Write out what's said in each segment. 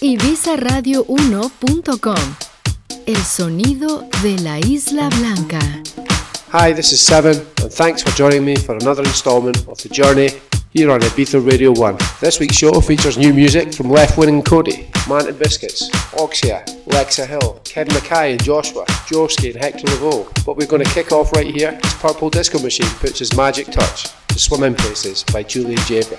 ibisaradio1.com. El sonido de la Isla Blanca. Hi, this is Seven, and thanks for joining me for another installment of The Journey here on Ibiza Radio 1. This week's show features new music from Left Wing and Cody, Manted Biscuits, Oxia, Lexa Hill, Ked Mackay and Joshua, Joski and Hector Laveau. But we're going to kick off right here as Purple Disco Machine puts his magic touch to Swimming Places by Julian Jaber.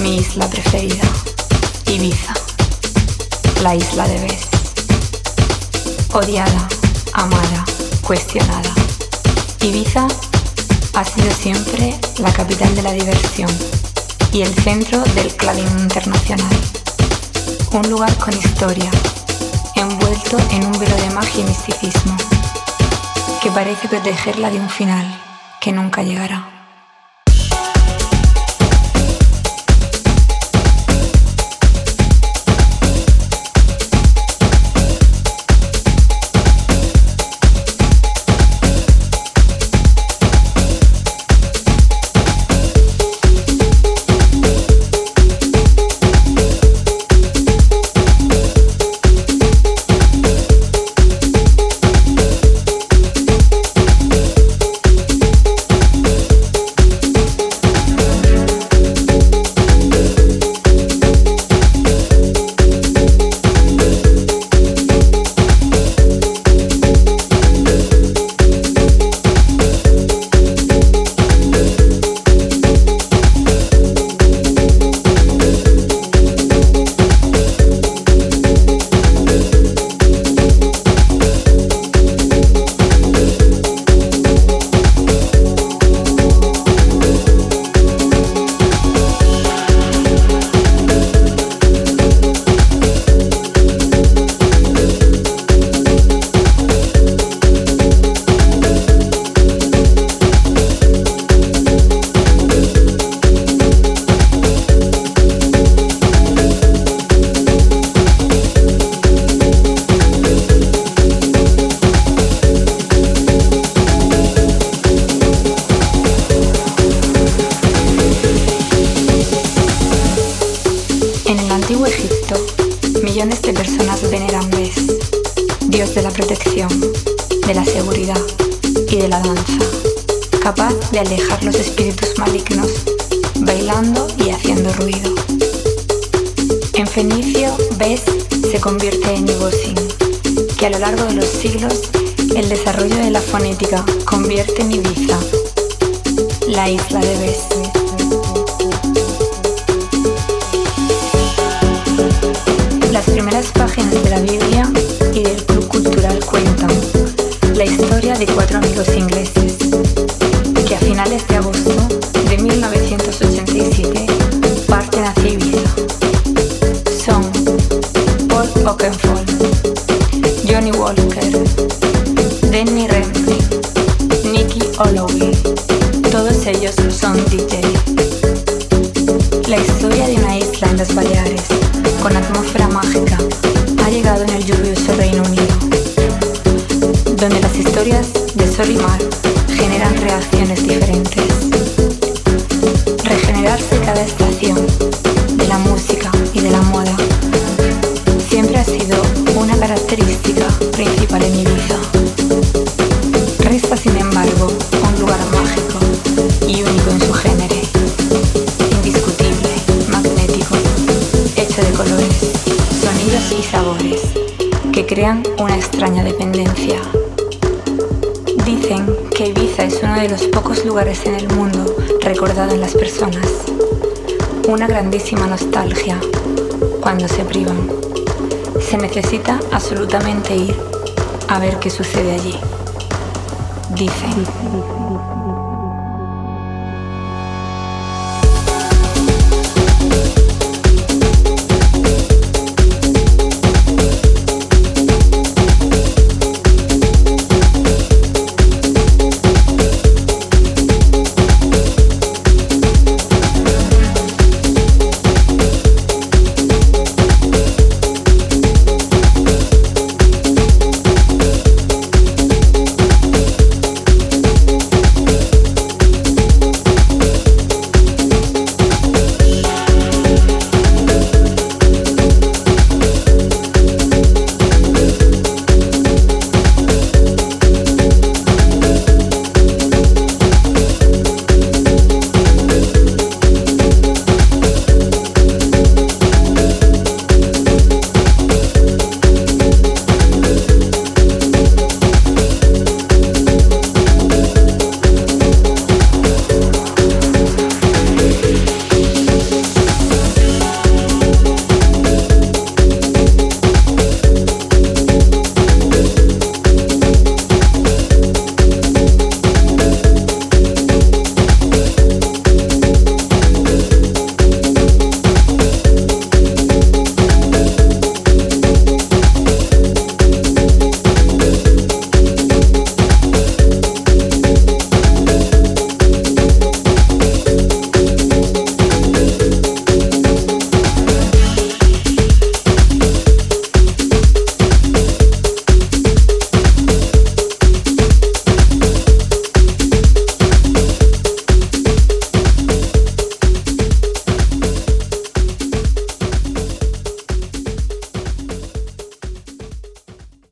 Mi isla preferida, Ibiza, la isla de Bes. Odiada, amada, cuestionada. Ibiza ha sido siempre la capital de la diversión y el centro del clubbing internacional. Un lugar con historia, envuelto en un velo de magia y misticismo que parece protegerla de un final que nunca llegará. dios de la protección, de la seguridad y de la danza, capaz de alejar los espíritus malignos, bailando y haciendo ruido. En Fenicio, Bes se convierte en Ibosin, que a lo largo de los siglos el desarrollo de la fonética convierte en Ibiza, la isla de Bes. Las primeras páginas de la Biblia de cuatro amigos ingleses que a finales de agosto de 1987 parten hacia Ibiza. Son Paul Oakenfold. sol y generan reacciones lugares en el mundo recordado en las personas. Una grandísima nostalgia cuando se privan. Se necesita absolutamente ir a ver qué sucede allí. Dicen.